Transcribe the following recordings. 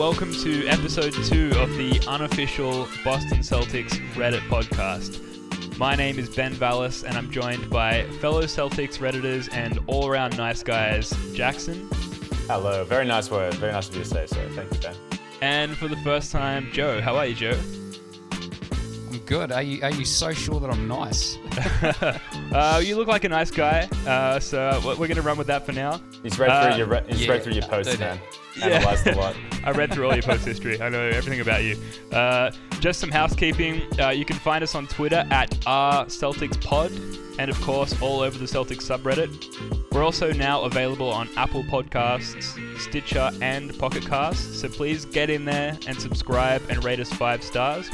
welcome to episode two of the unofficial Boston Celtics Reddit podcast. My name is Ben Vallis, and I'm joined by fellow Celtics Redditors and all around nice guys, Jackson. Hello, very nice words. Very nice of you to say so. Thank you, Ben. And for the first time, Joe. How are you, Joe? I'm good. Are you are you so sure that I'm nice? uh, you look like a nice guy, uh, so we're going to run with that for now. He's read Uh, through your re- he's yeah, read through your posts, they do. Yeah. Analyzed a lot. I read through all your post history. I know everything about you. Uh, just some housekeeping. Uh, you can find us on Twitter at rcelticspod, and of course all over the Celtics subreddit. We're also now available on Apple Podcasts, Stitcher, and Pocket Casts. So please get in there and subscribe and rate us five stars.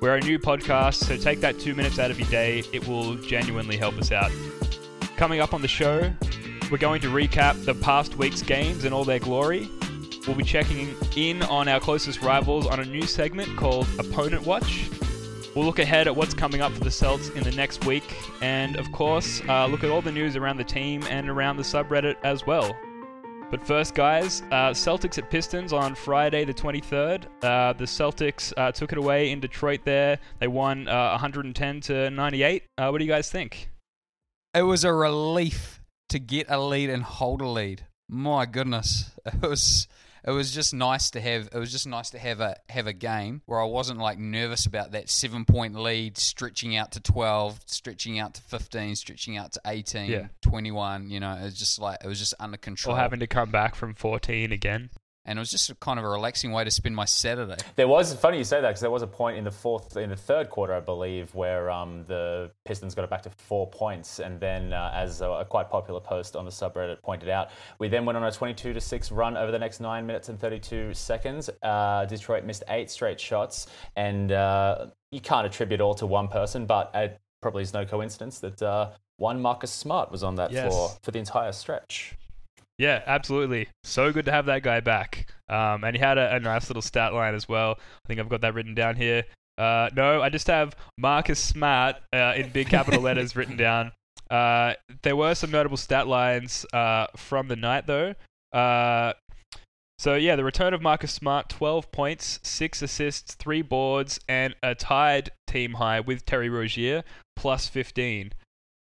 We're a new podcast, so take that two minutes out of your day. It will genuinely help us out. Coming up on the show, we're going to recap the past week's games in all their glory. We'll be checking in on our closest rivals on a new segment called Opponent Watch. We'll look ahead at what's coming up for the Celts in the next week, and of course, uh, look at all the news around the team and around the subreddit as well. But first, guys, uh, Celtics at Pistons on Friday the 23rd. Uh, the Celtics uh, took it away in Detroit there. They won uh, 110 to 98. Uh, what do you guys think? It was a relief to get a lead and hold a lead. My goodness, it was it was just nice to have. It was just nice to have a have a game where I wasn't like nervous about that seven point lead stretching out to twelve, stretching out to fifteen, stretching out to 18, Yeah. 21. You know, it was just like it was just under control, Or having to come back from 14 again? And it was just a kind of a relaxing way to spend my Saturday. There was funny you say that because there was a point in the fourth, in the third quarter, I believe, where um, the Pistons got it back to four points, and then, uh, as a, a quite popular post on the subreddit pointed out, we then went on a 22 to six run over the next nine minutes and 32 seconds. Uh, Detroit missed eight straight shots, and uh, you can't attribute all to one person, but it probably is no coincidence that uh, one Marcus Smart was on that Yes. floor for the entire stretch. Yeah, absolutely. So good to have that guy back. Um, and he had a, a nice little stat line as well. I think I've got that written down here. Uh, no, I just have Marcus Smart uh, in big capital letters written down. Uh, there were some notable stat lines uh, from the night, though. Uh, so, yeah, the return of Marcus Smart 12 points, 6 assists, 3 boards, and a tied team high with Terry Rozier, plus 15.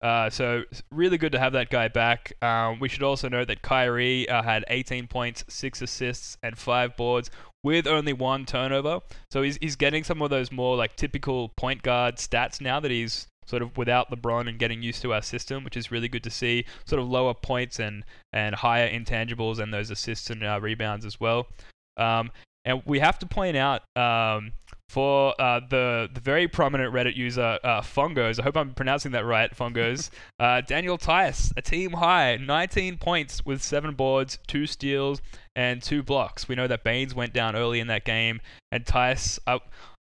Uh, so really good to have that guy back. Um, we should also note that Kyrie uh, had 18 points, six assists, and five boards with only one turnover. So he's he's getting some of those more like typical point guard stats now that he's sort of without LeBron and getting used to our system, which is really good to see. Sort of lower points and and higher intangibles and those assists and uh, rebounds as well. Um, and we have to point out um, for uh, the the very prominent Reddit user uh, Fongos. I hope I'm pronouncing that right, Fongos. uh, Daniel Theis, a team high, 19 points with seven boards, two steals, and two blocks. We know that Baynes went down early in that game, and Theis. Uh,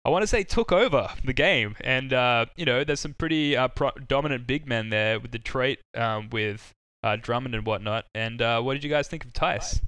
I want to say took over the game, and uh, you know there's some pretty uh, pro- dominant big men there with Detroit, um, with uh, Drummond and whatnot. And uh, what did you guys think of Theis?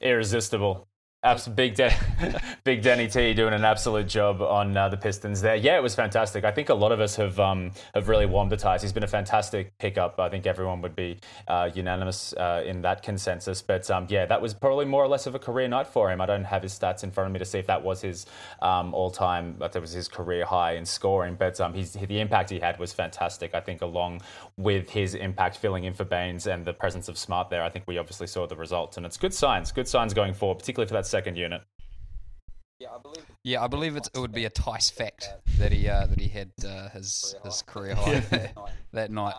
irresistible. Abs- big, Den- big Denny T doing an absolute job on uh, the Pistons there. Yeah, it was fantastic. I think a lot of us have um, have really warmed to Theis. He's been a fantastic pickup. I think everyone would be uh, unanimous uh, in that consensus. But um, yeah, that was probably more or less of a career night for him. I don't have his stats in front of me to see if that was his um, all time, that was his career high in scoring. But um, the impact he had was fantastic. I think along with his impact filling in for Baynes and the presence of Smart there, I think we obviously saw the results. And it's good signs, good signs going forward, particularly for that second unit. Yeah, I believe it's, it would be a Theis fact that he uh, that he had uh, his his career high that, that night.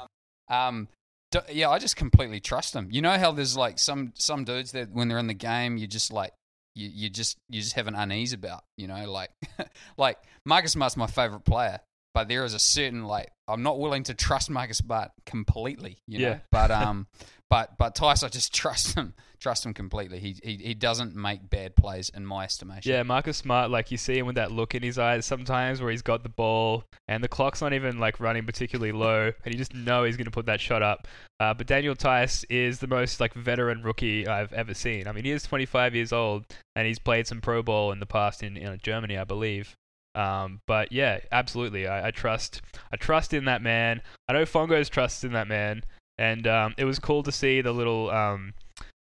Um, d- yeah, I just completely trust him. You know how there's like some some dudes that when they're in the game, you just like you, you just you just have an unease about. You know, like like Marcus Smart's my favorite player, but there is a certain like I'm not willing to trust Marcus Smart completely. You know, Yeah. but um, but but Theis, I just trust him, trust him completely. He he he doesn't make bad plays in my estimation. Yeah, Marcus Smart, like you see him with that look in his eyes sometimes where he's got the ball and the clock's not even like running particularly low and you just know he's going to put that shot up. Uh, but Daniel Theis is the most like veteran rookie I've ever seen. I mean, he is 25 years old and he's played some pro ball in the past in, in Germany, I believe. Um, but yeah, absolutely, I, I trust, I trust in that man. I know Fongo's trusts in that man, and um, it was cool to see the little um,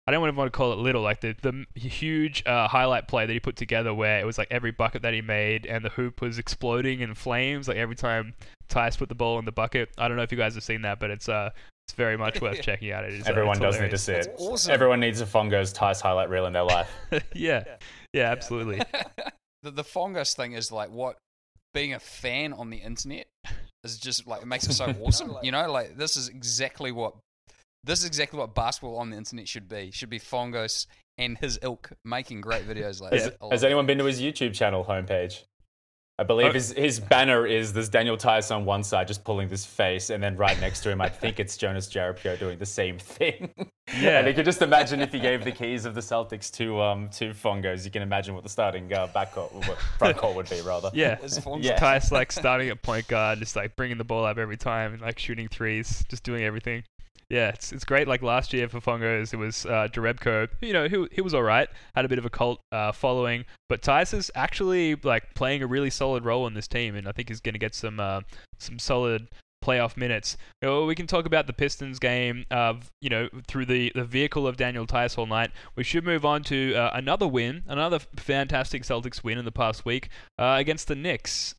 I don't even want to call it little, like the the huge uh, highlight play that he put together, where it was like every bucket that he made, and the hoop was exploding in flames, like every time Theis put the ball in the bucket. I don't know if you guys have seen that, but it's uh it's very much worth checking out. It is. uh, Everyone it's does need to see it. awesome. Everyone needs a Fongo's Theis highlight reel in their life. yeah, yeah, absolutely. the, the Fongos thing is like what being a fan on the internet is just like it makes it so awesome. You know, like this is exactly what this is exactly what basketball on the internet should be. Should be Fongos and his ilk making great videos like Has, that. Has anyone been to his YouTube channel homepage? I believe Oh. his, his banner is there's Daniel Theis on one side just pulling this face, and then right next to him, I think it's Jonas Jerebko doing the same thing. Yeah. and you can just imagine if he gave the keys of the Celtics to um to Fongos, you can imagine what the starting uh, backcourt, what front court would be rather. Yeah, His Yeah. Theis like starting at point guard, just like bringing the ball up every time and like shooting threes, just doing everything. Yeah, it's it's great. Like last year for Fongos, it was uh, Jerebko. You know, he he was all right, had a bit of a cult uh, following, but Theis is actually like playing a really solid role in this team, and I think he's going to get some uh, some solid playoff minutes. You know, we can talk about the Pistons game, uh, you know, through the, the vehicle of Daniel Theis all night. We should move on to uh, another win, another fantastic Celtics win in the past week uh, against the Knicks.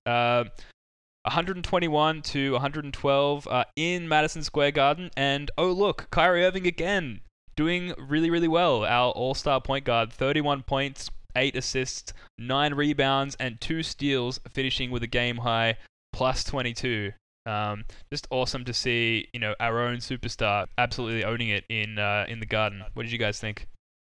Uh, 121 to 112 uh, in Madison Square Garden, and oh look, Kyrie Irving again doing really really well. Our All-Star point guard, 31 points, eight assists, nine rebounds, and two steals, finishing with a game high plus 22. Um, just awesome to see, you know, our own superstar absolutely owning it in uh, in the Garden. What did you guys think?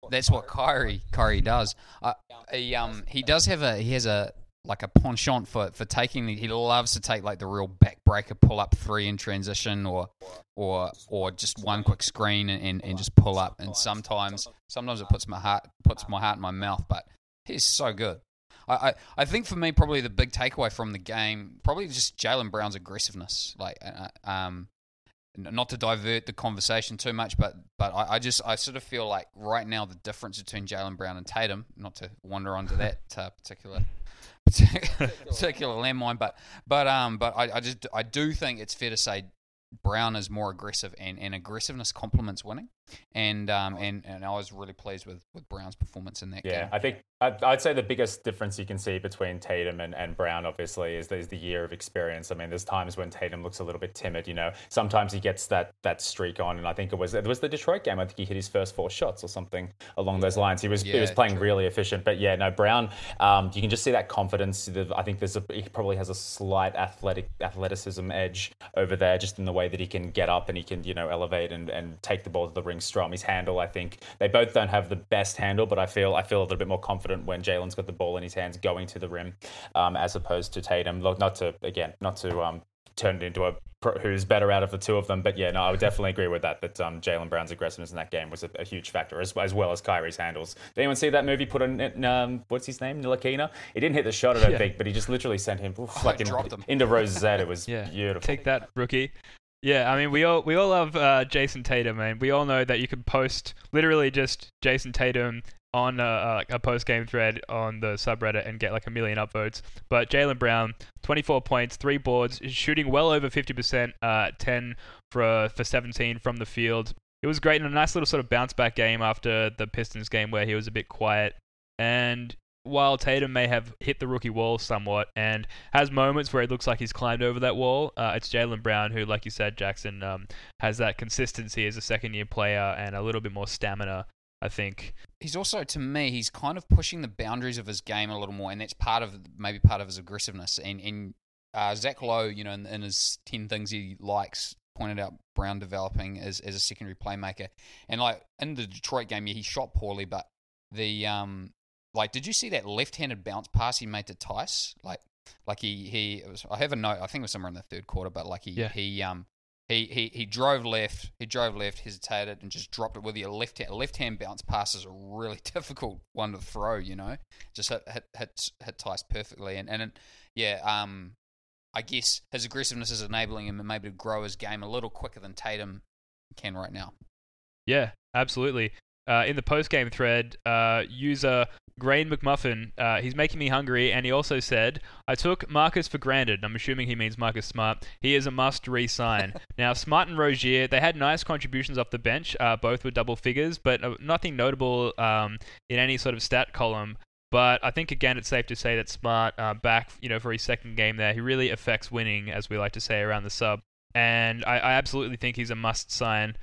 That's what Kyrie Kyrie does. Uh, he um he does have a he has a like a penchant for for taking. the- He loves to take like the real backbreaker pull up three in transition or or or just one quick screen and, and, and just pull up. And sometimes sometimes it puts my heart puts my heart in my mouth. But he's so good. I, I, I think for me probably the big takeaway from the game probably just Jaylen Brown's aggressiveness. Like uh, um not to divert the conversation too much, but but I, I just I sort of feel like right now the difference between Jaylen Brown and Tatum, not to wander onto that uh, particular particular landmine, but but um but I, I just I do think it's fair to say Brown is more aggressive and, and aggressiveness complements winning, and um and, and I was really pleased with, with Brown's performance in that Yeah, game. Yeah, I think I'd, I'd say the biggest difference you can see between Tatum and, and Brown, obviously, is, is the year of experience. I mean, there's times when Tatum looks a little bit timid. You know, sometimes he gets that that streak on, and I think it was it was the Detroit game. I think he hit his first four shots or something along those lines. He was he was playing true. really efficient. But yeah, no, Brown, um, you can just see that confidence. I think there's a, he probably has a slight athletic athleticism edge over there, just in the way that he can get up and he can you know elevate and, and take the ball to the ring strong. His handle, I think they both don't have the best handle, but I feel I feel a little bit more confident when Jaylen's got the ball in his hands going to the rim, um, as opposed to Tatum. Look, not to again, not to um, turn it into a pro- who's better out of the two of them, but yeah, no, I would definitely agree with that. That um, Jaylen Brown's aggressiveness in that game was a, a huge factor, as, as well as Kyrie's handles. Did anyone see that movie? Put on um, what's his name, Ntilikina? He didn't hit the shot, I don't Yeah. think, but he just literally sent him oof, Oh, like in, him. into Rosette. It was Yeah, beautiful. Take that, rookie. Yeah, I mean, we all we all love uh, Jayson Tatum, man. We all know that you can post literally just Jayson Tatum on a, a, post game thread on the subreddit and get like a million upvotes. But Jaylen Brown, 24 points, three boards, shooting well over 50%, uh, 10 for for 17 from the field. It was great and a nice little sort of bounce back game after the Pistons game where he was a bit quiet. And while Tatum may have hit the rookie wall somewhat and has moments where it looks like he's climbed over that wall, uh, it's Jaylen Brown who, like you said, Jackson, um, has that consistency as a second year player and a little bit more stamina, I think. he's also to me he's kind of pushing the boundaries of his game a little more, and that's part of maybe part of his aggressiveness. And and uh, Zach Lowe, you know, in, in his ten things he likes, pointed out Brown developing as as a secondary playmaker. And like in the Detroit game, yeah, he shot poorly, but the um like did you see that left-handed bounce pass he made to Theis? Like like he he it was, I have a note. I think it was somewhere in the third quarter, but like he Yeah. he um. He, he, he drove left. He drove left, hesitated, and just dropped it with your left hand. Left hand bounce pass is a really difficult one to throw. You know, just hit hit hit, hit Theis perfectly, and and it- yeah, um, I guess his aggressiveness is enabling him to maybe to grow his game a little quicker than Tatum can right now. Yeah, absolutely. Uh, in the post game thread, uh, user Grain McMuffin, uh, he's making me hungry, and he also said, I took Marcus for granted. I'm assuming he means Marcus Smart. He is a must re sign. now, Smart and Rozier, they had nice contributions off the bench, uh, both were double figures, but uh, nothing notable um, in any sort of stat column. But I think again, it's safe to say that Smart uh, back, you know, for his second game there, he really affects winning, as we like to say around the sub. And I, I absolutely think he's a must sign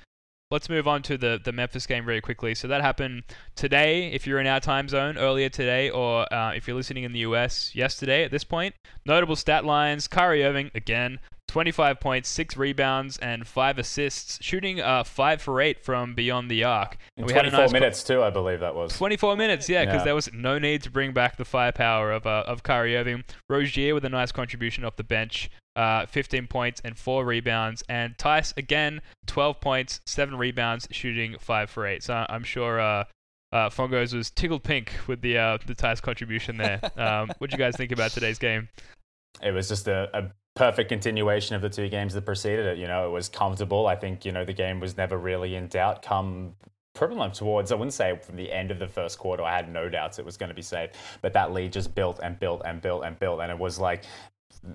let's move on to the, the Memphis game very quickly. So that happened today, if you're in our time zone, earlier today, or uh, if you're listening in the US, yesterday at this point. Notable stat lines Kyrie Irving, again, 25 points, 6 rebounds, and 5 assists, shooting uh, 5 for 8 from beyond the arc. In we 24 nice minutes, too, I believe that was. 24 minutes, yeah, because yeah. there was no need to bring back the firepower of, uh, of Kyrie Irving. Rozier with a nice contribution off the bench, uh, 15 points and 4 rebounds. And Theis again, 12 points, 7 rebounds, shooting 5 for 8. So I'm sure. Uh, uh, Fongos was tickled pink with the uh, the Theis contribution there. Um, what do you guys think about today's game? It was just a, a perfect continuation of the two games that preceded it. You know, it was comfortable. I think, you know, the game was never really in doubt come probably towards, I wouldn't say from the end of the first quarter, I had no doubts it was going to be safe. But that lead just built and built and built and built. And it was like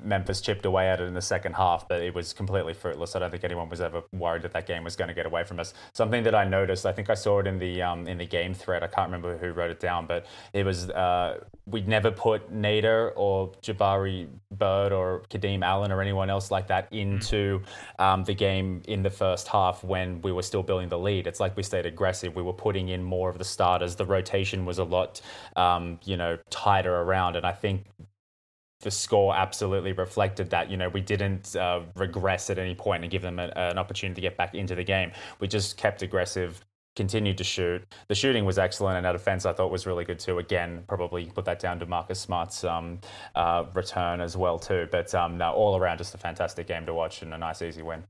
Memphis chipped away at it in the second half, but it was completely fruitless. I don't think anyone was ever worried that that game was going to get away from us. Something that I noticed, I think I saw it in the um, in the game thread. I can't remember who wrote it down, but it was uh, we'd never put Nader or Jabari Bird or Kadeem Allen or anyone else like that into um, the game in the first half when we were still building the lead. It's like we stayed aggressive. We were putting in more of the starters. The rotation was a lot, um, you know, tighter around, and I think the score absolutely reflected that. You know, we didn't uh, regress at any point and give them a, an opportunity to get back into the game. We just kept aggressive, continued to shoot. The shooting was excellent, and our defense I thought was really good too. Again, probably put that down to Marcus Smart's um, uh, return as well too. But um, no, all around just a fantastic game to watch and a nice easy win.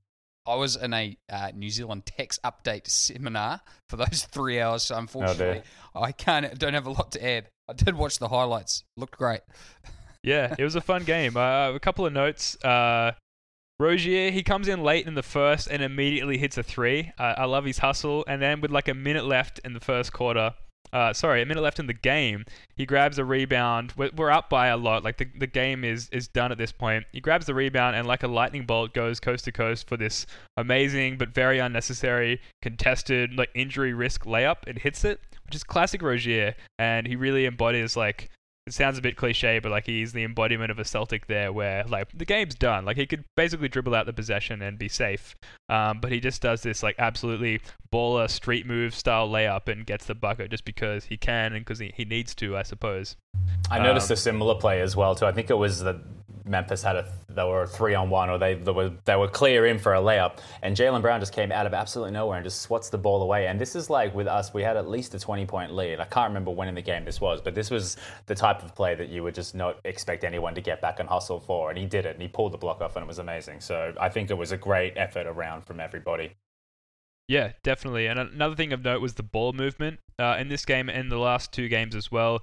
I was in a uh, New Zealand tax update seminar for those three hours, so unfortunately, oh I can't. Don't have a lot to add. I did watch the highlights; looked great. yeah, it was a fun game. Uh, a couple of notes. Uh, Rozier, he comes in late in the first and immediately hits a three. Uh, I love his hustle. And then with like a minute left in the first quarter, uh, sorry, a minute left in the game, he grabs a rebound. We're, we're, up by a lot. Like the, the game is is done at this point. He grabs the rebound and like a lightning bolt goes coast to coast for this amazing but very unnecessary contested like injury risk layup and hits it, which is classic Rozier. And he really embodies like it sounds a bit cliche, but like he's the embodiment of a Celtic there, where like the game's done. Like he could basically dribble out the possession and be safe, um, but he just does this like absolutely baller street move style layup and gets the bucket just because he can and because he, he needs to, I suppose. I noticed um, a similar play as well too. I think it was the Memphis had a they were three on one or they, they were they were clear in for a layup. And Jaylen Brown just came out of absolutely nowhere and just swats the ball away. And this is like with us we had at least a 20 point lead. I can't remember when in the game this was but this was the type of play that you would just not expect anyone to get back and hustle for. And he did it and he pulled the block off and it was amazing. So I think it was a great effort around from everybody. Yeah, definitely. And another thing of note was the ball movement uh, in this game and the last two games as well.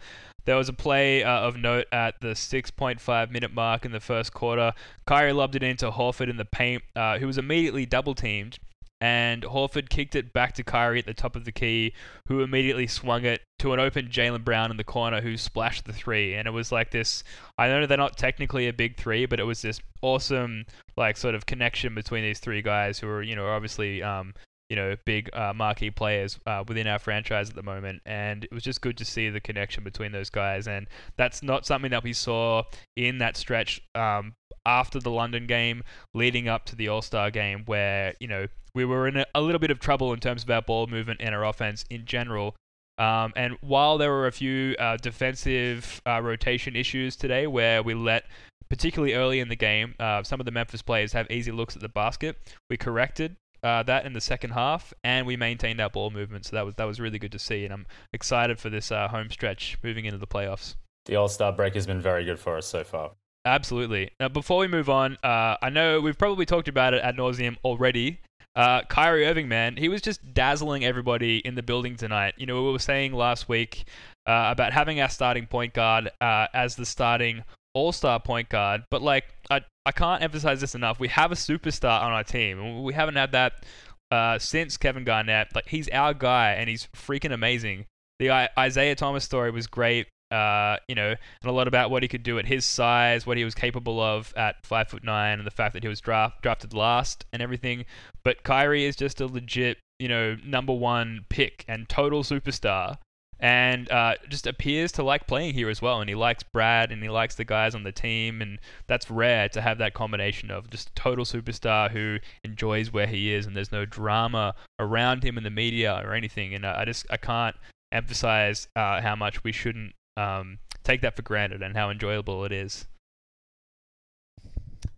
There was a play uh, of note at the 6.5 minute mark in the first quarter. Kyrie lobbed it into Horford in the paint, uh, who was immediately double teamed. And Horford kicked it back to Kyrie at the top of the key, who immediately swung it to an open Jaylen Brown in the corner, who splashed the three. And it was like this. I know they're not technically a big three, but it was this awesome, like, sort of connection between these three guys who are, you know, obviously um, you know, big uh, marquee players uh, within our franchise at the moment. And it was just good to see the connection between those guys. And that's not something that we saw in that stretch um, after the London game, leading up to the All Star game, where, you know, we were in a, a, little bit of trouble in terms of our ball movement and our offense in general. Um, and while there were a few uh, defensive uh, rotation issues today where we let particularly early in the game, uh, some of the Memphis players have easy looks at the basket. We corrected uh, that in the second half, and we maintained our ball movement. So that was that was really good to see, and I'm excited for this uh, home stretch moving into the playoffs. The All Star break has been very good for us so far. Absolutely. Now, before we move on, uh, I know we've probably talked about it ad nauseum already. Uh, Kyrie Irving, man, he was just dazzling everybody in the building tonight. You know, we were saying last week uh, about having our starting point guard uh, as the starting all star point guard, but like I, I can't emphasize this enough. We have a superstar on our team. We haven't had that uh, since Kevin Garnett. Like he's our guy, and he's freaking amazing. the I- Isaiah Thomas story was great. Uh, you know, and a lot about what he could do at his size, what he was capable of at five foot nine, and the fact that he was draft drafted last and everything. But Kyrie is just a legit, you know, number one pick and total superstar and uh, just appears to like playing here as well. And he likes Brad and he likes the guys on the team, and that's rare to have that combination of just total superstar who enjoys where he is, and there's no drama around him in the media or anything. And uh, I just I can't emphasize uh, how much we shouldn't um, take that for granted and how enjoyable it is.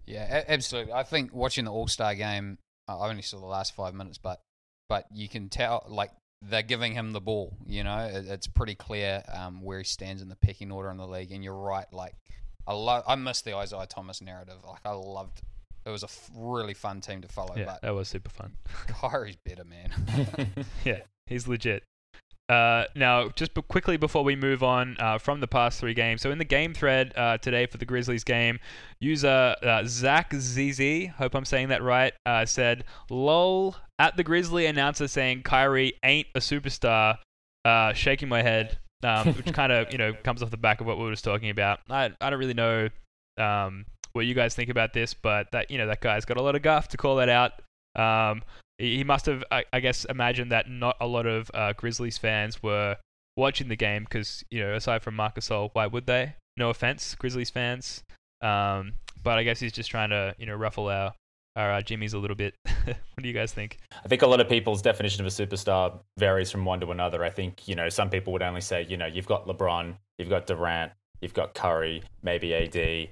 Yeah, absolutely. I think watching the All Star game, I only saw the last five minutes, but but you can tell like they're giving him the ball. You know, it, it's pretty clear um, where he stands in the pecking order in the league. And you're right, like I love, I miss the Isaiah Thomas narrative. Like I loved. It was a f- really fun team to follow. Yeah, but that was super fun. Kyrie's better, man. yeah, he's legit. Uh, now, just b- quickly before we move on uh, from the past three games, so in the game thread uh, today for the Grizzlies game, user uh, Zach ZZ, hope I'm saying that right, uh, said, "Lol." At the Grizzly announcer saying Kyrie ain't a superstar, uh, shaking my head, um, which kind of you know comes off the back of what we were just talking about. I I don't really know um, what you guys think about this, but that you know that guy's got a lot of guff to call that out. Um, he must have, I, I, guess, imagined that not a lot of uh, Grizzlies fans were watching the game because, you know, aside from Marc Gasol, why would they? No offense, Grizzlies fans. Um, but I guess he's just trying to, you know, ruffle our, our uh, Jimmy's a little bit. what do you guys think? I think a lot of people's definition of a superstar varies from one to another. I think, you know, some people would only say, you know, you've got LeBron, you've got Durant, you've got Curry, maybe AD,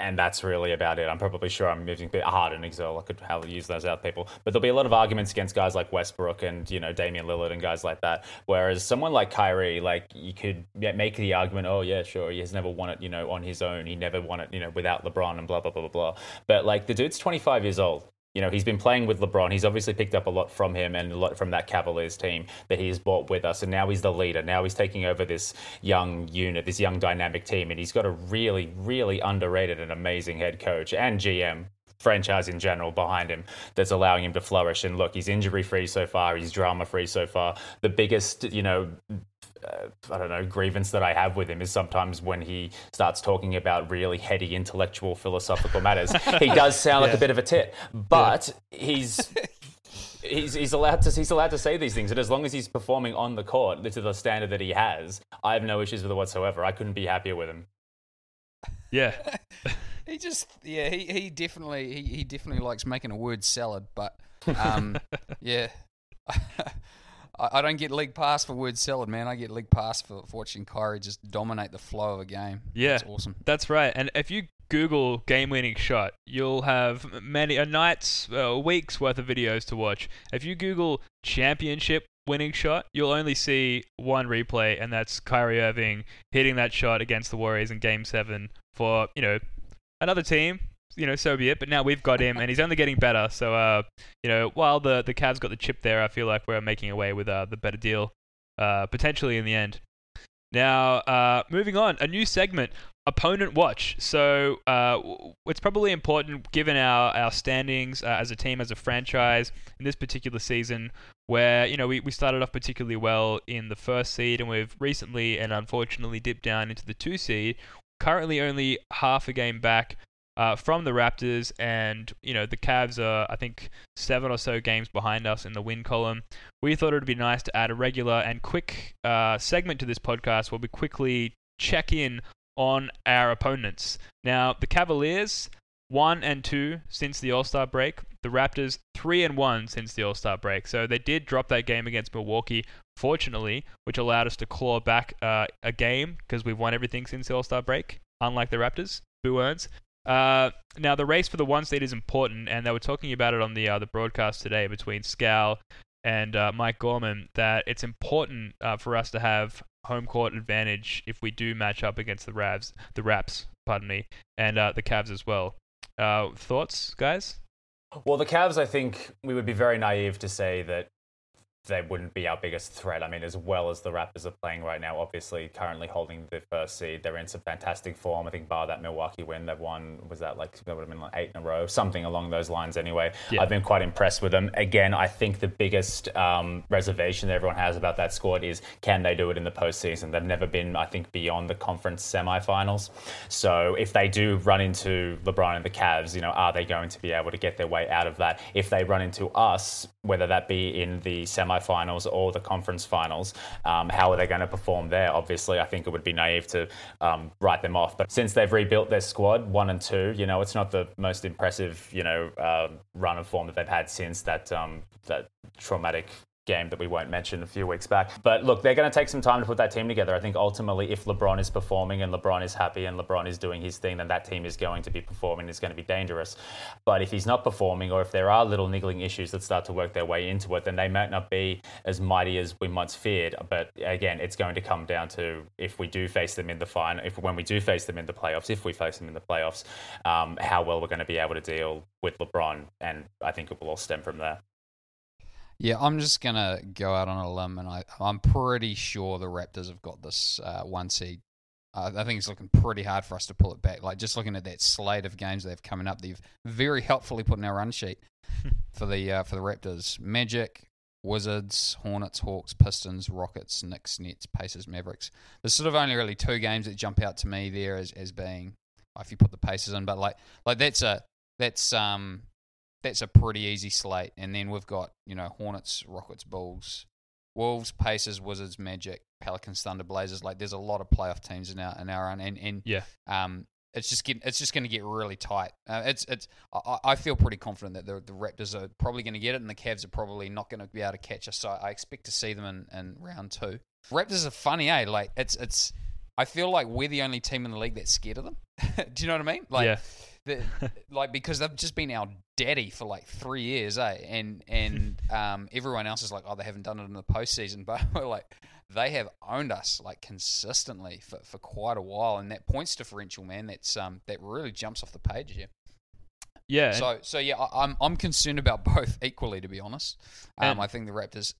and that's really about it. I'm probably sure I'm moving a bit hard in Excel. I could have use those out people, but there'll be a lot of arguments against guys like Westbrook and you know Damian Lillard and guys like that. Whereas someone like Kyrie, like you could make the argument, oh yeah, sure, he has never won it, you know, on his own. He never won it, you know, without LeBron and blah blah blah blah blah. But like the dude's 25 years old you know, he's been playing with LeBron. He's obviously picked up a lot from him and a lot from that Cavaliers team that he's brought with us. And now he's the leader. Now he's taking over this young unit, this young dynamic team. And he's got a really, really underrated and amazing head coach and GM franchise in general behind him that's allowing him to flourish. And look, he's injury free so far. He's drama free so far. The biggest, you know, uh, I don't know, grievance that I have with him is sometimes when he starts talking about really heady intellectual philosophical matters. he does sound like a bit of a tit, but yeah. he's. He's, he's allowed to he's allowed to say these things, and as long as he's performing on the court to the standard that he has, I have no issues with it whatsoever. I couldn't be happier with him. Yeah, he just yeah he, he definitely he, he definitely likes making a word salad, but um, yeah. I, don't get league pass for word salad, man. I get league pass for, for watching Kyrie just dominate the flow of a game. Yeah, that's awesome. That's right. And if you Google game-winning shot, you'll have many a night's, uh, a week's worth of videos to watch. If you Google championship winning shot, you'll only see one replay, and that's Kyrie Irving hitting that shot against the Warriors in Game Seven for you know another team you know, so be it. But now we've got him, and he's only getting better. So, uh, you know, while the the Cavs got the chip there, I feel like we're making away with uh, the better deal, uh, potentially in the end. Now, uh, moving on, a new segment, opponent watch. So, uh, it's probably important given our our standings uh, as a team, as a franchise in this particular season, where you know we, we started off particularly well in the first seed, and we've recently and unfortunately dipped down into the two seed. Currently, only half a game back uh, from the Raptors, and you know the Cavs are I think seven or so games behind us in the win column. We thought it would be nice to add a regular and quick uh, segment to this podcast where we quickly check in on our opponents. Now the Cavaliers one and two since the All Star break. The Raptors three and one since the All Star break. So they did drop that game against Milwaukee, fortunately, which allowed us to claw back uh, a game because we've won everything since the All Star break. Unlike the Raptors, boo earns. Uh, now the race for the one seed is important, and they were talking about it on the uh, the broadcast today between Scal and uh, Mike Gorman that it's important uh, for us to have home court advantage if we do match up against the Ravs, the Raps, pardon me, and uh, the Cavs as well. Thoughts, guys? Well, the Cavs, I think we would be very naive to say that they wouldn't be our biggest threat. I mean, as well as the Raptors are playing right now, obviously currently holding the first seed, they're in some fantastic form. I think bar that Milwaukee win, they've won was that like that would have been like eight in a row, something along those lines. Anyway, yeah. I've been quite impressed with them. Again, I think the biggest um, reservation that everyone has about that squad is can they do it in the postseason? They've never been, I think, beyond the conference semifinals. So if they do run into LeBron and the Cavs, you know, are they going to be able to get their way out of that? If they run into us, whether that be in the semifinals or the conference finals. Um, how are they going to perform there? Obviously, I think it would be naive to um, write them off. But since they've rebuilt their squad, one and two, you know, it's not the most impressive, you know, uh, run of form that they've had since that um, that traumatic game that we won't mention a few weeks back. But look, they're going to take some time to put that team together. I think ultimately, if LeBron is performing and LeBron is happy and LeBron is doing his thing, then that team is going to be performing. It's going to be dangerous. But if he's not performing, or if there are little niggling issues that start to work their way into it, then they might not be as mighty as we once feared. But again, it's going to come down to if we do face them in the final, if when we do face them in the playoffs, if we face them in the playoffs, um, how well we're going to be able to deal with LeBron. And I think it will all stem from there. Yeah, I'm just gonna go out on a limb, and I I'm pretty sure the Raptors have got this uh, one seed. Uh, I think it's looking pretty hard for us to pull it back. Like just looking at that slate of games they've coming up, they've very helpfully put in our run sheet for the uh, for the Raptors: Magic, Wizards, Hornets, Hawks, Pistons, Rockets, Knicks, Nets, Pacers, Mavericks. There's sort of only really two games that jump out to me there as as being if you put the Pacers in, but like like that's a that's um that's a pretty easy slate. And then we've got, you know, Hornets, Rockets, Bulls, Wolves, Pacers, Wizards, Magic, Pelicans, Thunder, Blazers. Like there's a lot of playoff teams in our in our own and, and yeah. Um it's just getting, it's just going to get really tight. Uh, it's it's I, I, feel pretty confident that the, the Raptors are probably going to get it, and the Cavs are probably not going to be able to catch us. So I expect to see them in, in round two. Raptors are funny, eh? Like it's it's. I feel like we're the only team in the league that's scared of them. Do you know what I mean? Like, yeah like because they've just been our daddy for like three years, eh? And and um, everyone else is like, oh, they haven't done it in the postseason, but we're like, they have owned us like consistently for, for quite a while, and that points differential, man, that's um that really jumps off the page here. Yeah. So so yeah, I, am I'm, I'm concerned about both equally, to be honest. Um, I think the Raptors.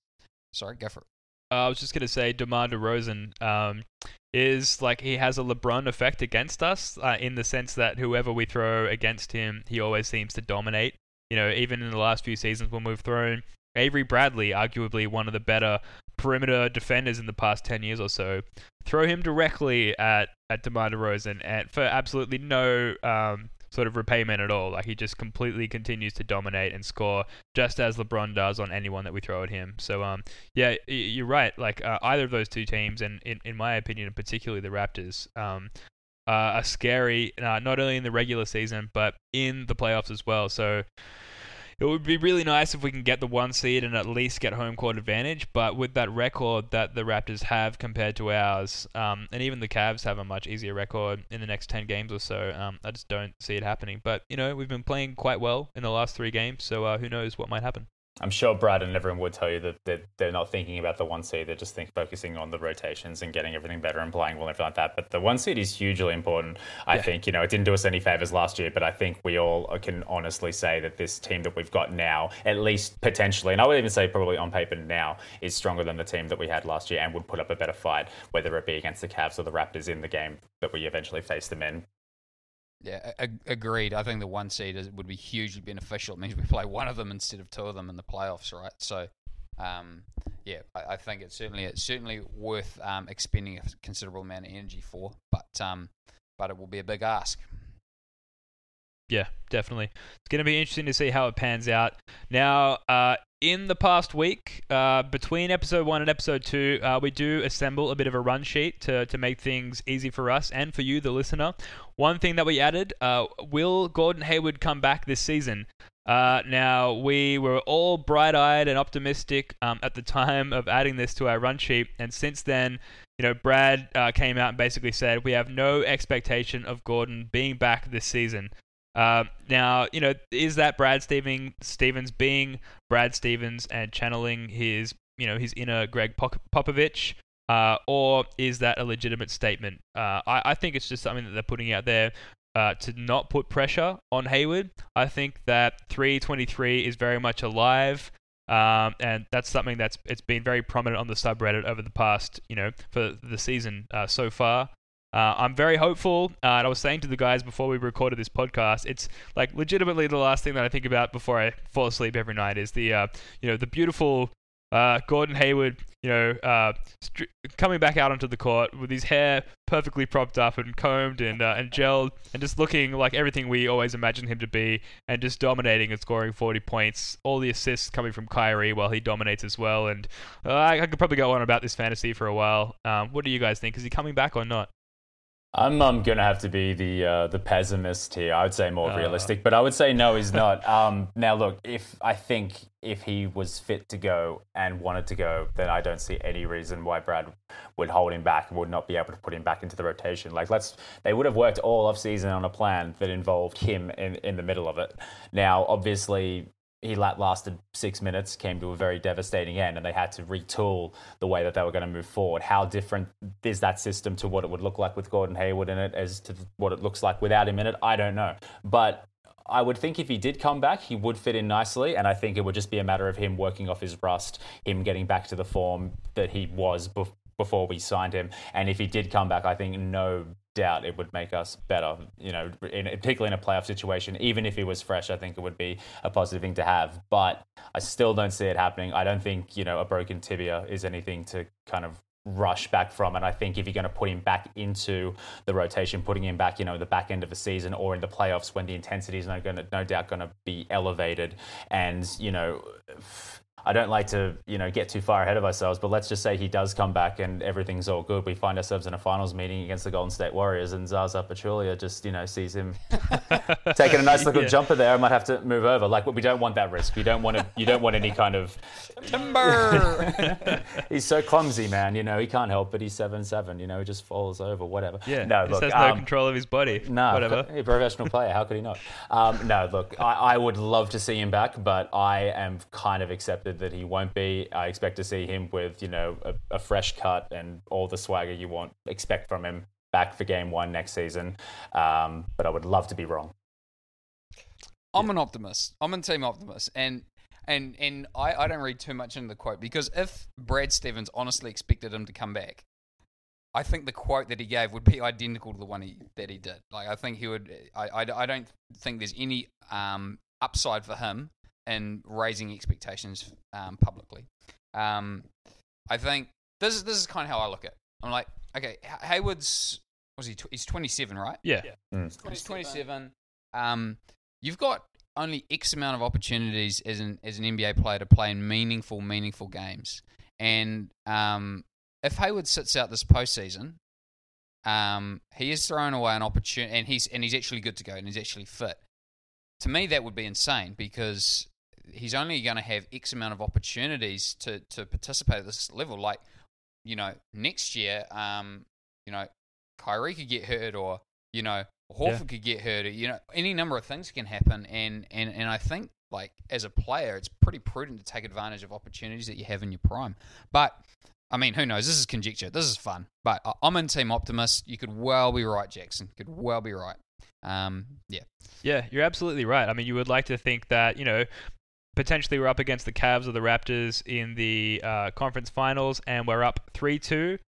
Sorry, go for it. Uh, I was just gonna say, DeMar DeRozan um, is like he has a LeBron effect against us uh, in the sense that whoever we throw against him, he always seems to dominate. You know, even in the last few seasons when we've thrown Avery Bradley, arguably one of the better perimeter defenders in the past 10 years or so, throw him directly at, at DeMar DeRozan and for absolutely no um, sort of repayment at all. Like he just completely continues to dominate and score just as LeBron does on anyone that we throw at him. So um, yeah, you're right. Like uh, either of those two teams, and in, in my opinion, and particularly the Raptors, um, uh, are scary uh, not only in the regular season but in the playoffs as well. So it would be really nice if we can get the one seed and at least get home court advantage. But with that record that the Raptors have compared to ours, um, and even the Cavs have a much easier record in the next 10 games or so, um, I just don't see it happening. But, you know, we've been playing quite well in the last three games, so uh, who knows what might happen. I'm sure Brad and everyone would tell you that they're, they're not thinking about the one seed. They're just think, focusing on the rotations and getting everything better and playing well and everything like that. But the one seed is hugely important. I yeah. think, you know, it didn't do us any favors last year, but I think we all can honestly say that this team that we've got now, at least potentially, and I would even say probably on paper now, is stronger than the team that we had last year and would put up a better fight, whether it be against the Cavs or the Raptors in the game that we eventually face them in. Yeah, agreed. I think the one seed is, would be hugely beneficial. It means we play one of them instead of two of them in the playoffs, right? So, um, yeah, I, I, think it's certainly it's certainly worth um, expending a considerable amount of energy for, but um, but it will be a big ask. Yeah, definitely. It's going to be interesting to see how it pans out. Now, uh, in the past week, uh, between episode one and episode two, uh, we do assemble a bit of a run sheet to, to make things easy for us and for you, the listener. One thing that we added uh, will Gordon Hayward come back this season? Uh, now, we were all bright eyed and optimistic um, at the time of adding this to our run sheet, and since then, you know, Brad uh, came out and basically said we have no expectation of Gordon being back this season. Uh, now, you know, is that Brad Steven, Stevens being Brad Stevens and channeling his, you know, his inner Gregg Popovich, uh, or is that a legitimate statement? Uh, I, I think it's just something that they're putting out there uh, to not put pressure on Hayward. I think that 323 is very much alive. Um, and that's something that's it's been very prominent on the subreddit over the past, you know, for the season uh, so far. Uh, I'm very hopeful. Uh, and I was saying to the guys before we recorded this podcast, it's like legitimately the last thing that I think about before I fall asleep every night is the, uh, you know, the beautiful uh, Gordon Hayward, you know, uh, coming back out onto the court with his hair perfectly propped up and combed and uh, and gelled, and just looking like everything we always imagined him to be, and just dominating and scoring 40 points. All the assists coming from Kyrie while he dominates as well. And I, I, could probably go on about this fantasy for a while. Um, what do you guys think? Is he coming back or not? I'm going to have to be the uh, the pessimist here. I would say more uh. realistic, but I would say no, he's not. Um, now, look, if I think if he was fit to go and wanted to go, then I don't see any reason why Brad would hold him back and would not be able to put him back into the rotation. Like, let's they would have worked all off season on a plan that involved him in in the middle of it. Now, obviously, he lasted six minutes, came to a very devastating end, and they had to retool the way that they were going to move forward. How different is that system to what it would look like with Gordon Hayward in it as to what it looks like without him in it? I don't know. But I would think if he did come back, he would fit in nicely, and I think it would just be a matter of him working off his rust, him getting back to the form that he was before we signed him. And if he did come back, I think no doubt it would make us better. You know, in, particularly in a playoff situation. Even if he was fresh, I think it would be a positive thing to have. But I still don't see it happening. I don't think you know a broken tibia is anything to kind of rush back from. And I think if you're going to put him back into the rotation, putting him back, you know, the back end of the season or in the playoffs when the intensity is no, gonna, no doubt going to be elevated, and you know. I don't like to, you know, get too far ahead of ourselves, but let's just say he does come back and everything's all good. We find ourselves in a finals meeting against the Golden State Warriors, and Zaza Pachulia just, you know, sees him taking a nice little yeah. jumper there. I might have to move over. Like, we don't want that risk. We don't want to. You don't want any kind of timber. he's so clumsy, man. You know, he can't help it. He's seven seven. You know, he just falls over. Whatever. Yeah. No, look, has no um, control of his body. No, whatever. A professional player. How could he not? Um, no, look, I, I would love to see him back, but I am kind of accepted that he won't be. I expect to see him with, you know, a, a fresh cut and all the swagger you want expect from him back for game one next season. Um, but I would love to be wrong. I'm yeah. an optimist. I'm a team optimist, and and and I, I don't read too much into the quote because if Brad Stevens honestly expected him to come back, I think the quote that he gave would be identical to the one he, that he did. Like I think he would. I, I, I don't think there's any um, upside for him and raising expectations um, publicly. Um, I think this is this is kind of how I look at. it. I'm like, okay, Hayward's was he? He's 27, right? Yeah, yeah. Mm. He's 27. Um, you've got only X amount of opportunities as an as an NBA player to play in meaningful, meaningful games. And um, if Hayward sits out this postseason, um, he is thrown away an opportunity, and he's and he's actually good to go, and he's actually fit. To me, that would be insane because he's only going to have X amount of opportunities to to participate at this level. Like, you know, next year, um, you know, Kyrie could get hurt, or you know, Horford yeah. could get hurt. Or, you know, any number of things can happen, and and and I think like as a player, it's pretty prudent to take advantage of opportunities that you have in your prime. But I mean, who knows? This is conjecture. This is fun. But I'm in team optimist. You could well be right, Jackson. Could well be right. Um, yeah. Yeah, you're absolutely right. I mean, you would like to think that, you know, potentially we're up against the Cavs or the Raptors in the uh, conference finals, and we're up three two,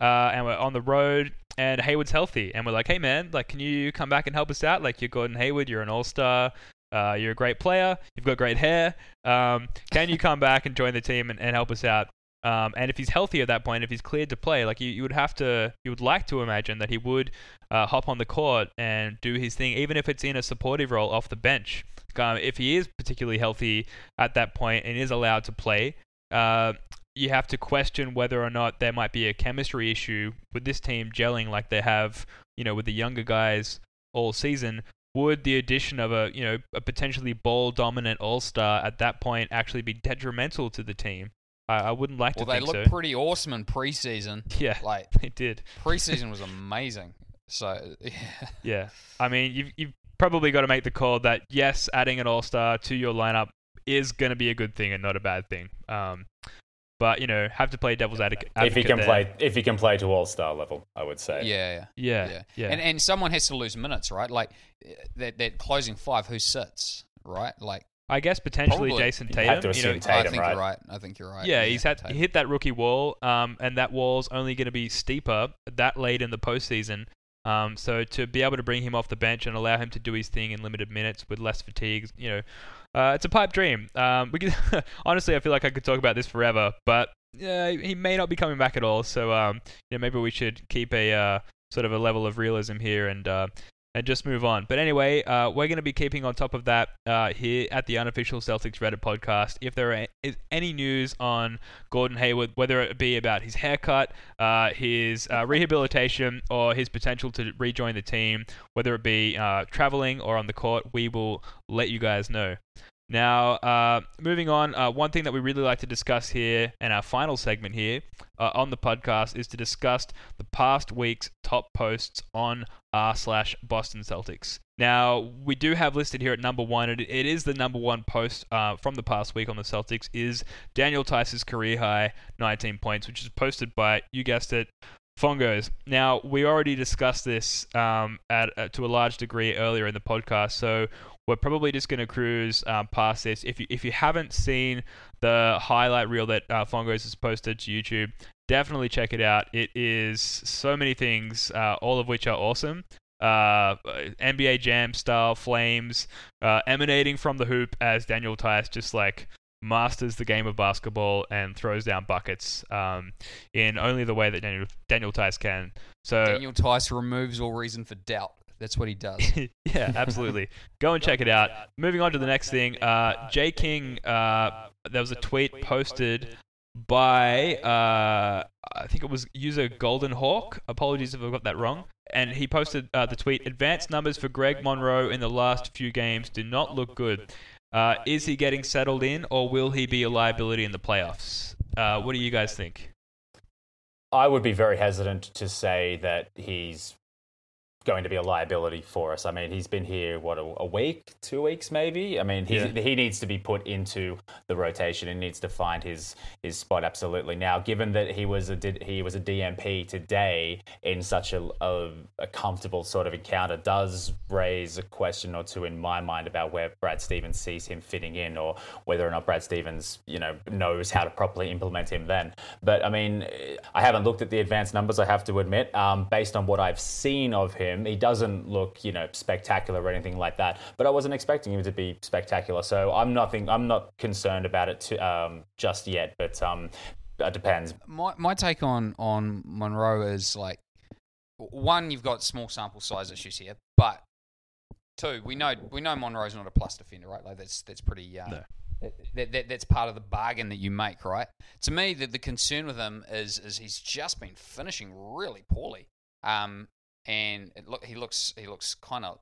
uh, and we're on the road, and Hayward's healthy, and we're like, hey man, like, can you come back and help us out? Like, you're Gordon Hayward, you're an All Star. Uh, you're a great player. You've got great hair. Um, can you come back and join the team and, and help us out? Um, and if he's healthy at that point, if he's cleared to play, like you, you would have to, you would like to imagine that he would uh, hop on the court and do his thing, even if it's in a supportive role off the bench um, if he is particularly healthy at that point and is allowed to play, uh, you have to question whether or not there might be a chemistry issue with this team gelling like they have, you know, with the younger guys all season. Would the addition of a, you know, a potentially ball dominant all star at that point actually be detrimental to the team? I, I wouldn't like well, to. Well, they looked so. pretty awesome in preseason. Yeah, like they did. Preseason was amazing. So yeah. yeah, I mean, you've you've probably got to make the call that yes, adding an All Star to your lineup is going to be a good thing and not a bad thing. Um, but you know, have to play devil's advocate. If he can there. play, if he can play to All Star level, I would say. Yeah, yeah, yeah, yeah. And and someone has to lose minutes, right? Like that that closing five, who sits, right? Like I guess potentially Probably. Jayson You'd Tatum. have to you know, assume Tatum, I think right? you're right. I think you're right. yeah, he's had Tatum. he hit that rookie wall, um, and that wall's only going to be steeper that late in the postseason. Um, so to be able to bring him off the bench and allow him to do his thing in limited minutes with less fatigue, you know, uh, it's a pipe dream. Um, we could, honestly, I feel like I could talk about this forever, but uh, he may not be coming back at all. So um, you know, maybe we should keep a uh, sort of a level of realism here and uh, and just move on. But anyway, uh, we're going to be keeping on top of that uh, here at the unofficial Celtics Reddit podcast. If there is any news on Gordon Hayward, whether it be about his haircut, uh, his uh, rehabilitation, or his potential to rejoin the team, whether it be uh, traveling or on the court, we will let you guys know. Now, uh, moving on, uh, one thing that we really like to discuss here, and our final segment here uh, on the podcast, is to discuss the past week's top posts on r slash Boston Celtics. Now, we do have listed here at number one, it is the number one post uh, from the past week on the Celtics, is Daniel Theis's career high 19 points, which is posted by, you guessed it, Fongos. Now, we already discussed this um, at, uh, to a large degree earlier in the podcast, so we're probably just going to cruise um, past this. If you if you haven't seen the highlight reel that uh, Fongos has posted to YouTube, definitely check it out. It is so many things, uh, all of which are awesome. Uh, NBA Jam style flames uh, emanating from the hoop as Daniel Theis just like masters the game of basketball and throws down buckets um, in only the way that Daniel Daniel Theis can. So Daniel Theis removes all reason for doubt. That's what he does. yeah, absolutely. Go and check it out. Moving on to the next thing. Uh, Jay King, uh, there was a tweet posted by, uh, I think it was user Golden Hawk. Apologies if I got that wrong. And he posted uh, the tweet Advanced numbers for Greg Monroe in the last few games do not look good. Uh, is he getting settled in, or will he be a liability in the playoffs? Uh, what do you guys think? I would be very hesitant to say that he's going to be a liability for us. I mean, he's been here what a, a week, two weeks, maybe. I mean, he Yeah. he needs to be put into the rotation and needs to find his his spot absolutely. Now, given that he was a did he was a DNP today in such a, a a comfortable sort of encounter, does raise a question or two in my mind about where Brad Stevens sees him fitting in, or whether or not Brad Stevens, you know, knows how to properly implement him then. But I mean, I haven't looked at the advanced numbers. I have to admit, um, based on what I've seen of him, he doesn't look, you know, spectacular or anything like that. But I wasn't expecting him to be spectacular, so I'm nothing. I'm not concerned about it to, um, just yet. But um, it depends. my my take on on Monroe is like one, you've got small sample size issues here, but two, we know we know Monroe's not a plus defender, right? Like that's that's pretty. Uh, No. that, that, that's part of the bargain that you make, right? To me, the, the concern with him is is he's just been finishing really poorly, um, and look he looks he looks kind of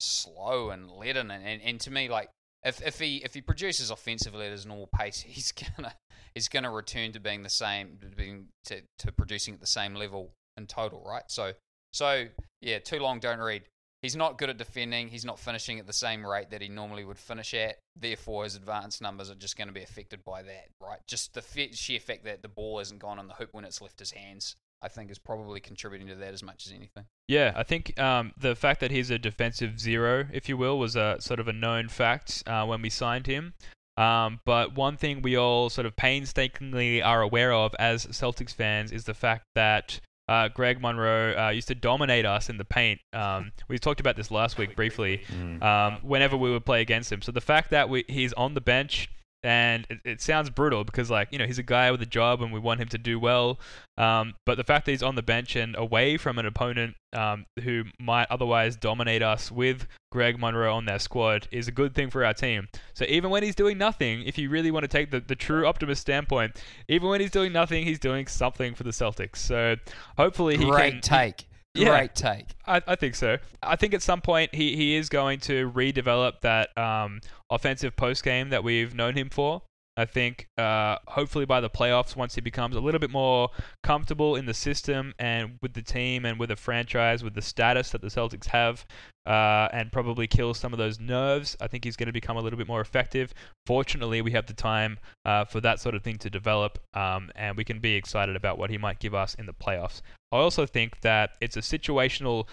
slow and leaden, and, and, and to me, like if if he if he produces offensively at his normal pace, he's gonna he's gonna return to being the same, to being to, to producing at the same level in total, right? So so yeah, too long don't read. He's not good at defending. He's not finishing at the same rate that he normally would finish at. Therefore, his advanced numbers are just going to be affected by that, right? Just the sheer fact that the ball hasn't gone on the hoop when it's left his hands, I think, is probably contributing to that as much as anything. Yeah, I think um, the fact that he's a defensive zero, if you will, was a sort of a known fact uh, when we signed him. Um, but one thing we all sort of painstakingly are aware of as Celtics fans is the fact that uh, Greg Monroe uh, used to dominate us in the paint. Um, we talked about this last week briefly. Um, whenever we would play against him, so the fact that we, he's on the bench and it, it sounds brutal because like you know he's a guy with a job and we want him to do well. Um, but the fact that he's on the bench and away from an opponent um, who might otherwise dominate us with Greg Monroe on their squad is a good thing for our team. So even when he's doing nothing, if you really want to take the, the true optimist standpoint, even when he's doing nothing, he's doing something for the Celtics. So hopefully he Great can. take. Yeah. Great take. I, I think so. I think at some point he, he is going to redevelop that um, offensive post game that we've known him for. I think uh, hopefully by the playoffs, once he becomes a little bit more comfortable in the system and with the team and with the franchise, with the status that the Celtics have, uh, and probably kills some of those nerves, I think he's going to become a little bit more effective. Fortunately, we have the time uh, for that sort of thing to develop, um, and we can be excited about what he might give us in the playoffs. I also think that it's a situational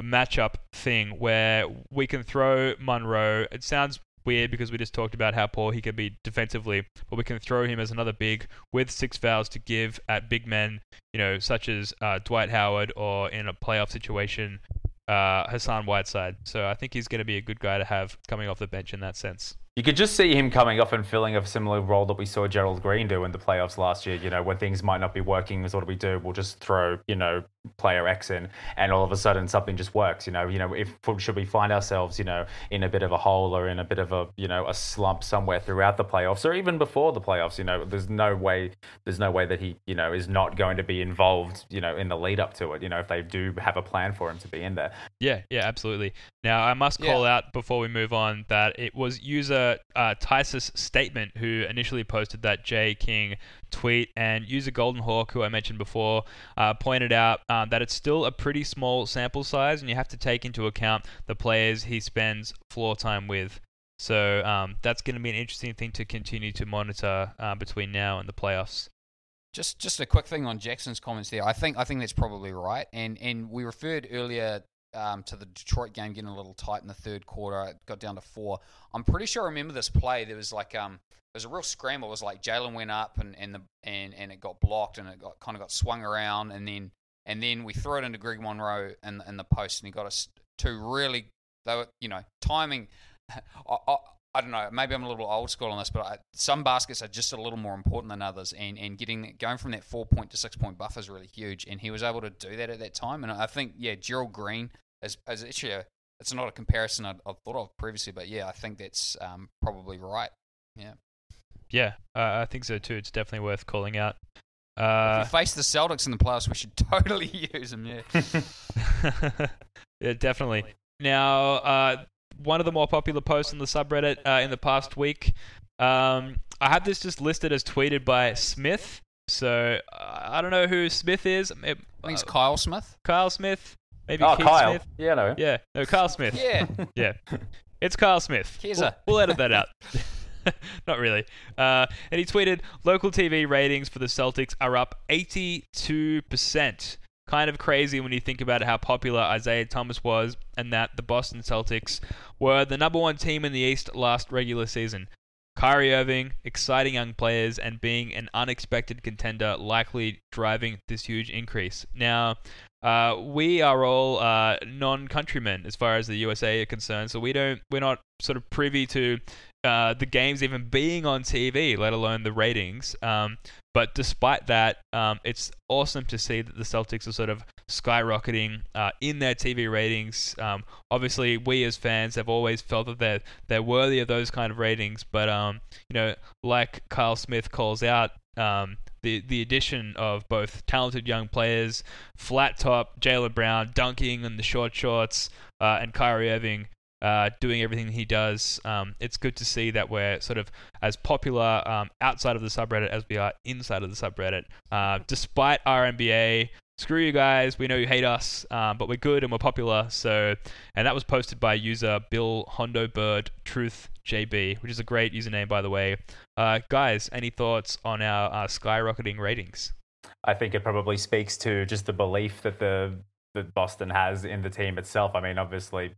matchup thing where we can throw Monroe. It sounds weird because we just talked about how poor he can be defensively, but we can throw him as another big with six fouls to give at big men, you know, such as uh, Dwight Howard or in a playoff situation, uh, Hassan Whiteside. So I think he's going to be a good guy to have coming off the bench in that sense you could just see him coming off and filling a similar role that we saw Gerald Green do in the playoffs last year. You know, when things might not be working, is what do we do? We'll just throw, you know, player X in, and all of a sudden something just works. You know, you know, if should we find ourselves, you know, in a bit of a hole or in a bit of a, you know, a slump somewhere throughout the playoffs or even before the playoffs, you know, there's no way, there's no way that he, you know, is not going to be involved, you know, in the lead up to it. You know, if they do have a plan for him to be in there. Yeah, yeah, absolutely. Now I must call yeah. out before we move on that it was user uh, Tysus Statement, who initially posted that Jay King tweet, and user Golden Hawk, who I mentioned before, uh, pointed out um, that it's still a pretty small sample size, and you have to take into account the players he spends floor time with. So um, that's going to be an interesting thing to continue to monitor uh, between now and the playoffs. Just just a quick thing on Jackson's comments there. I think I think that's probably right. And and we referred earlier um, to the Detroit game getting a little tight in the third quarter. It got down to four. I'm pretty sure I remember this play. There was like um, there was a real scramble. It was like Jaylen went up and and the and, and it got blocked and it got kind of got swung around and then and then we threw it into Greg Monroe in in the post and he got us two really they were you know timing. I, I, I don't know. Maybe I'm a little old school on this, but I, some baskets are just a little more important than others, and, and getting going from that four point to six point buffer is really huge. And he was able to do that at that time. And I think, yeah, Gerald Green is, as actually a, it's not a comparison I'd, I'd, thought of previously, but yeah, I think that's um, probably right. Yeah. Yeah, uh, I think so too. It's definitely worth calling out. Uh, if we face the Celtics in the playoffs, we should totally use them. Yeah. yeah, definitely. Now, uh, one of the more popular posts on the subreddit uh, in the past week. Um, I have this just listed as tweeted by Smith. So I don't know who Smith is. It, I think it's Kyle Smith. Kyle Smith. Maybe oh, Keith Kyle. Smith. Yeah, no. Yeah, no, Kyle Smith. yeah, yeah. It's Kyle Smith. We'll, we'll, edit that out. Not really. Uh, and he tweeted, "Local TV ratings for the Celtics are up 82%. Kind of crazy when you think about how popular Isaiah Thomas was, and that the Boston Celtics were the number one team in the East last regular season. Kyrie Irving, exciting young players, and being an unexpected contender likely driving this huge increase. Now, uh, we are all uh, non-countrymen as far as the USA are concerned, so we don't we're not sort of privy to uh, the games even being on TV, let alone the ratings. Um, but despite that, um, it's awesome to see that the Celtics are sort of skyrocketing uh, in their TV ratings. Um, obviously, we as fans have always felt that they're they're worthy of those kind of ratings. But um, you know, like Kyle Smith calls out, um, the the addition of both talented young players, flat top Jaylen Brown dunking in the short shorts, uh, and Kyrie Irving uh, doing everything he does. Um, it's good to see that we're sort of as popular um, outside of the subreddit as we are inside of the subreddit. Uh, despite our screw you guys, we know you hate us, um, but we're good and we're popular. So, and that was posted by user Bill Hondo Bird Truth JB, which is a great username by the way. Uh, guys, any thoughts on our uh, skyrocketing ratings? I think it probably speaks to just the belief that the that Boston has in the team itself. I mean, obviously,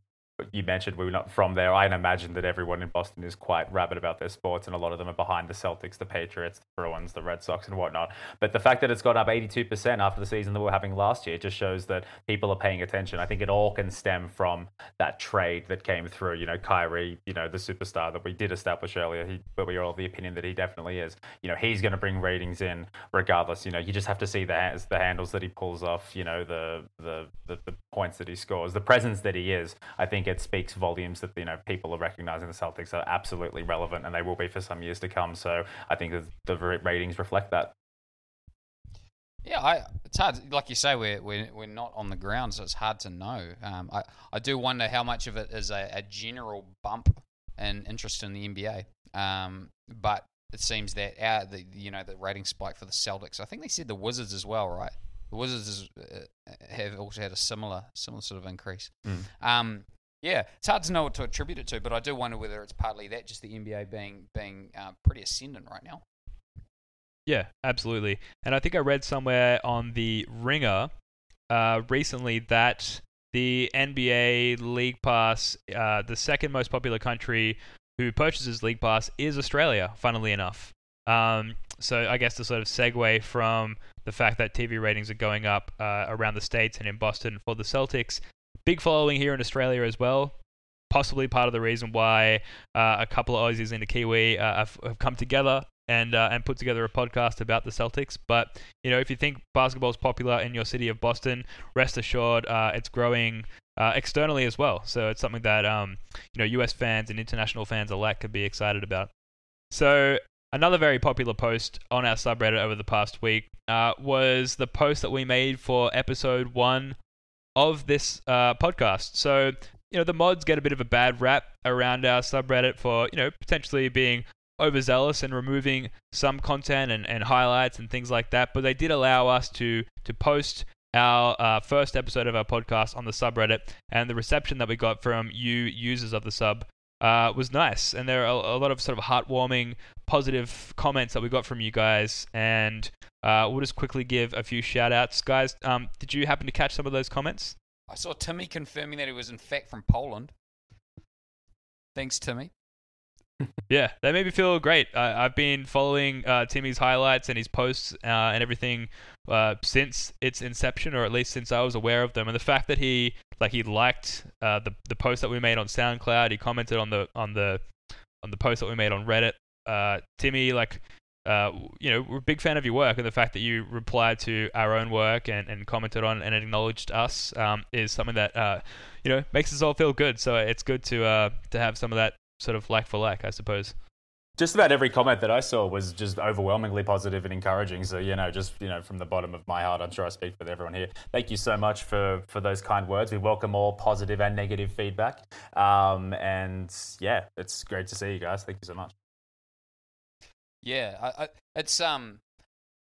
you mentioned we were not from there. I imagine that everyone in Boston is quite rabid about their sports, and a lot of them are behind the Celtics, the Patriots, the Bruins, the Red Sox, and whatnot. But the fact that it's gone up 82% after the season that we are having last year just shows that people are paying attention. I think it all can stem from that trade that came through. You know, Kyrie, you know, the superstar that we did establish earlier, he, but we are all of the opinion that he definitely is. You know, he's going to bring ratings in regardless. You know, you just have to see the the handles that he pulls off. You know, the the the, the points that he scores, the presence that he is. I think it speaks volumes that you know people are recognizing the Celtics are absolutely relevant, and they will be for some years to come. So I think the ratings reflect that. Yeah, I, it's hard. Like you say, we're, we're we're not on the ground, so it's hard to know. Um, I I do wonder how much of it is a, a general bump in interest in the NBA. Um, but it seems that our the you know the rating spike for the Celtics. I think they said the Wizards as well, right? The Wizards uh, have also had a similar similar sort of increase. Mm. Um, yeah, it's hard to know what to attribute it to, but I do wonder whether it's partly that, just the NBA being being uh, pretty ascendant right now. Yeah, absolutely. And I think I read somewhere on the Ringer uh, recently that the NBA League Pass, uh, the second most popular country who purchases League Pass is Australia, funnily enough. Um, so I guess to sort of segue from the fact that TV ratings are going up uh, around the states and in Boston for the Celtics, big following here in Australia as well. Possibly part of the reason why uh, a couple of Aussies and a Kiwi uh, have, have, come together and uh, and put together a podcast about the Celtics. But you know, if you think basketball is popular in your city of Boston, rest assured, uh, it's growing uh, externally as well. So it's something that um, you know U.S. fans and international fans alike could be excited about. So another very popular post on our subreddit over the past week uh, was the post that we made for episode one of this uh, podcast. So you know the mods get a bit of a bad rap around our subreddit for you know potentially being overzealous and removing some content and, and highlights and things like that. But they did allow us to to post our uh, first episode of our podcast on the subreddit, and the reception that we got from you users of the sub uh, was nice. And there are a, a, lot of sort of heartwarming, positive comments that we got from you guys. And uh, we'll just quickly give a few shout outs. Guys, um, did you happen to catch some of those comments? I saw Timmy confirming that he was in fact from Poland. Thanks, Timmy yeah, that made me feel great. Uh, I've been following uh, Timmy's highlights and his posts uh, and everything uh, since its inception, or at least since I was aware of them. And the fact that he like he liked uh, the the post that we made on SoundCloud, he commented on the on the on the post that we made on Reddit. Uh, Timmy, like, you know, we're a big fan of your work, and the fact that you replied to our own work and, and commented on and acknowledged us um, is something that you know makes us all feel good. So it's good to to have some of that sort of like for like, I suppose. Just about every comment that I saw was just overwhelmingly positive and encouraging. So you know, just you know, from the bottom of my heart, I'm sure I speak for everyone here. Thank you so much for for those kind words. We welcome all positive and negative feedback. Um, and yeah, it's great to see you guys. Thank you so much. Yeah, I, I, it's um,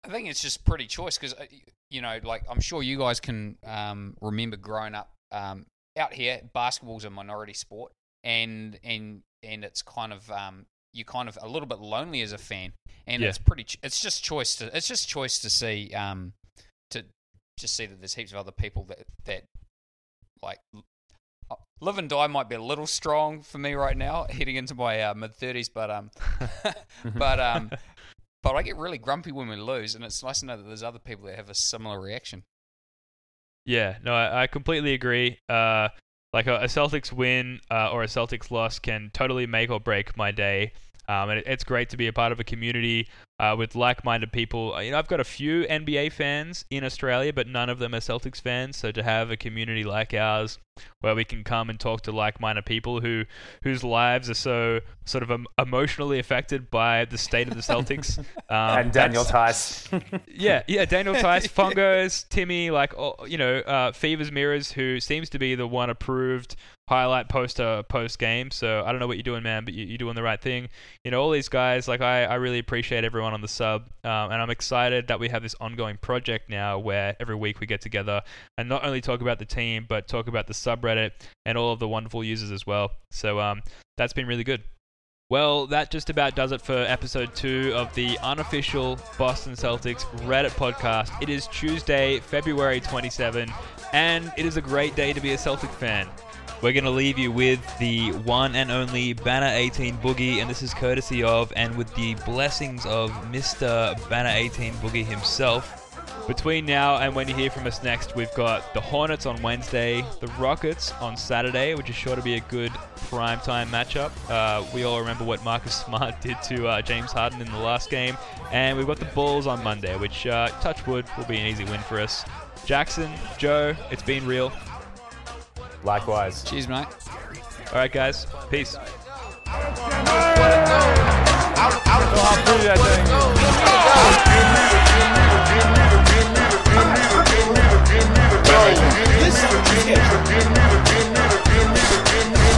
I think it's just pretty choice because uh, you know, like I'm sure you guys can um, remember growing up um, out here. Basketball's a minority sport, and and and it's kind of um, you're kind of a little bit lonely as a fan, and yeah. it's pretty. It's just choice to. It's just choice to see. Um, to just see that there's heaps of other people that that like live and die might be a little strong for me right now, heading into my uh, mid thirties. But um, but um, but I get really grumpy when we lose, and it's nice to know that there's other people that have a similar reaction. Yeah, no, I, I completely agree. Uh, like a, a Celtics win uh, or a Celtics loss can totally make or break my day. Um, and it, it's great to be a part of a community uh, with like-minded people. Uh, you know, I've got a few NBA fans in Australia, but none of them are Celtics fans. So to have a community like ours, where we can come and talk to like-minded people who whose lives are so sort of um, emotionally affected by the state of the Celtics, um, and Daniel Theis. yeah, yeah, Daniel Theis, Fongos, Timmy, like you know, uh, Fevers Mirrors, who seems to be the one approved highlight poster post game. So I don't know what you're doing, man, but you, are doing the right thing. You know, all these guys, like I, I really appreciate everyone on the sub, um, and I'm excited that we have this ongoing project now where every week we get together and not only talk about the team, but talk about the subreddit and all of the wonderful users as well. So um, that's been really good. Well, that just about does it for episode two of the unofficial Boston Celtics Reddit podcast. It is Tuesday, February 27, and it is a great day to be a Celtic fan. We're going to leave you with the one and only Banner 18 Boogie, and this is courtesy of and with the blessings of Mr. Banner 18 Boogie himself. Between now and when you hear from us next, we've got the Hornets on Wednesday, the Rockets on Saturday, which is sure to be a good primetime matchup. Uh, we all remember what Marcus Smart did to uh, James Harden in the last game. And we've got the Bulls on Monday, which, uh, touch wood, will be an easy win for us. Jackson, Joe, it's been real. Likewise. Cheers, mate. All right, guys. Peace. Give